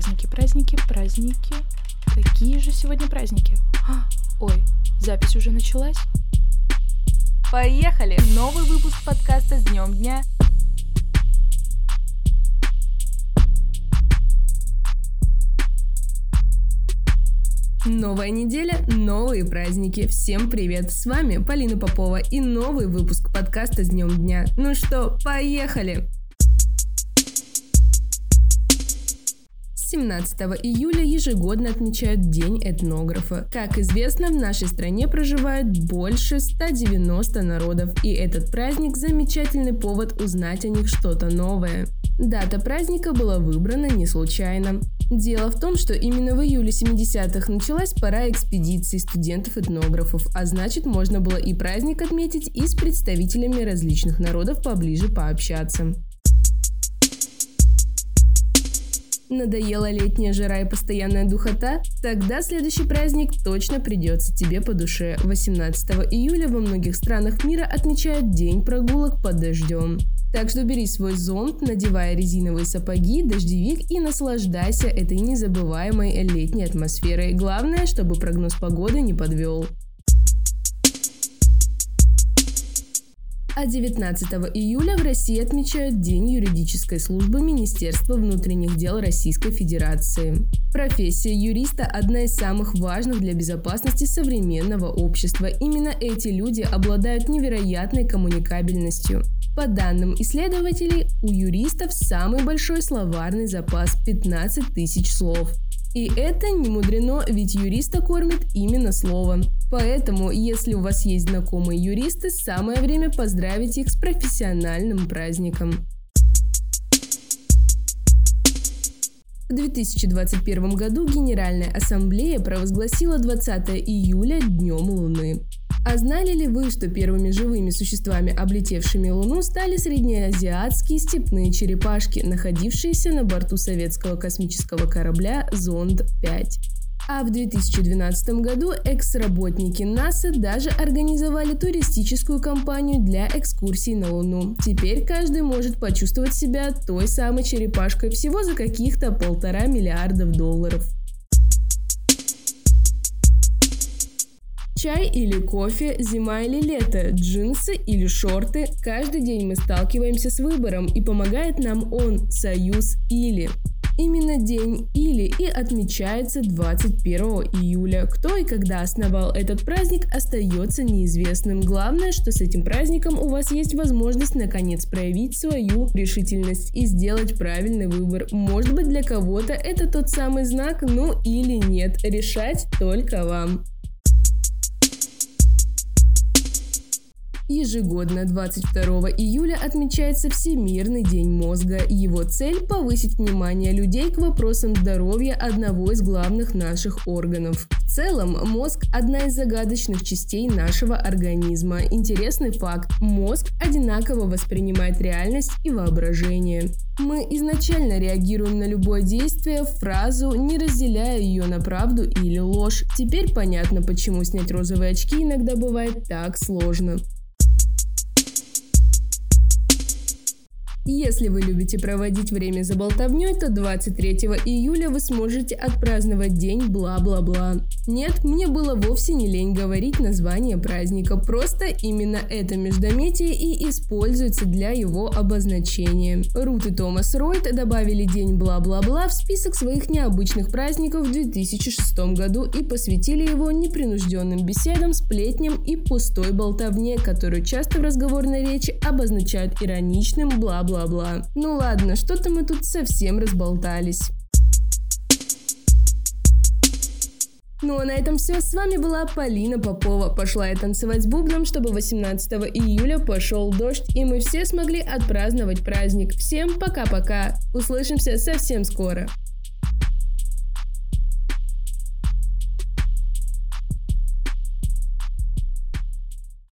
Праздники, праздники, праздники. Какие же сегодня праздники? А, ой, запись уже началась? Поехали! Новый выпуск подкаста с днем дня. Новая неделя, новые праздники. Всем привет! С вами Полина Попова и новый выпуск подкаста с днем дня. Ну что, поехали! 17 июля ежегодно отмечают День этнографа. Как известно, в нашей стране проживает больше 190 народов, и этот праздник – замечательный повод узнать о них что-то новое. Дата праздника была выбрана не случайно. Дело в том, что именно в июле 70-х началась пора экспедиций студентов-этнографов, а значит можно было и праздник отметить и с представителями различных народов поближе пообщаться. Надоела летняя жара и постоянная духота? Тогда следующий праздник точно придется тебе по душе. 18 июля во многих странах мира отмечают День прогулок под дождем. Так что бери свой зонт, надевай резиновые сапоги, дождевик и наслаждайся этой незабываемой летней атмосферой. Главное, чтобы прогноз погоды не подвел. А 19 июля в России отмечают День юридической службы Министерства внутренних дел Российской Федерации. Профессия юриста – одна из самых важных для безопасности современного общества. Именно эти люди обладают невероятной коммуникабельностью. По данным исследователей, у юристов самый большой словарный запас – 15 тысяч слов. И это не мудрено, ведь юриста кормит именно словом. Поэтому, если у вас есть знакомые юристы, самое время поздравить их с профессиональным праздником. В 2021 году Генеральная Ассамблея провозгласила 20 июля Днем Луны. А знали ли вы, что первыми живыми существами, облетевшими Луну, стали среднеазиатские степные черепашки, находившиеся на борту советского космического корабля «Зонд-5»? А в 2012 году экс-работники НАСА даже организовали туристическую кампанию для экскурсий на Луну. Теперь каждый может почувствовать себя той самой черепашкой всего за каких-то полтора миллиардов долларов. Чай или кофе, зима или лето, джинсы или шорты. Каждый день мы сталкиваемся с выбором и помогает нам он, союз или. Именно день или и отмечается 21 июля. Кто и когда основал этот праздник, остается неизвестным. Главное, что с этим праздником у вас есть возможность наконец проявить свою решительность и сделать правильный выбор. Может быть для кого-то это тот самый знак, ну или нет. Решать только вам. Ежегодно 22 июля отмечается Всемирный день мозга. Его цель – повысить внимание людей к вопросам здоровья одного из главных наших органов. В целом, мозг – одна из загадочных частей нашего организма. Интересный факт – мозг одинаково воспринимает реальность и воображение. Мы изначально реагируем на любое действие, фразу, не разделяя ее на правду или ложь. Теперь понятно, почему снять розовые очки иногда бывает так сложно. Если вы любите проводить время за болтовней, то 23 июля вы сможете отпраздновать день бла-бла-бла. Нет, мне было вовсе не лень говорить название праздника, просто именно это междометие и используется для его обозначения. Рут и Томас Ройт добавили день бла-бла-бла в список своих необычных праздников в 2006 году и посвятили его непринужденным беседам, сплетням и пустой болтовне, которую часто в разговорной речи обозначают ироничным бла-бла бла-бла. Ну ладно, что-то мы тут совсем разболтались. Ну а на этом все. С вами была Полина Попова. Пошла я танцевать с бубном, чтобы 18 июля пошел дождь, и мы все смогли отпраздновать праздник. Всем пока-пока. Услышимся совсем скоро.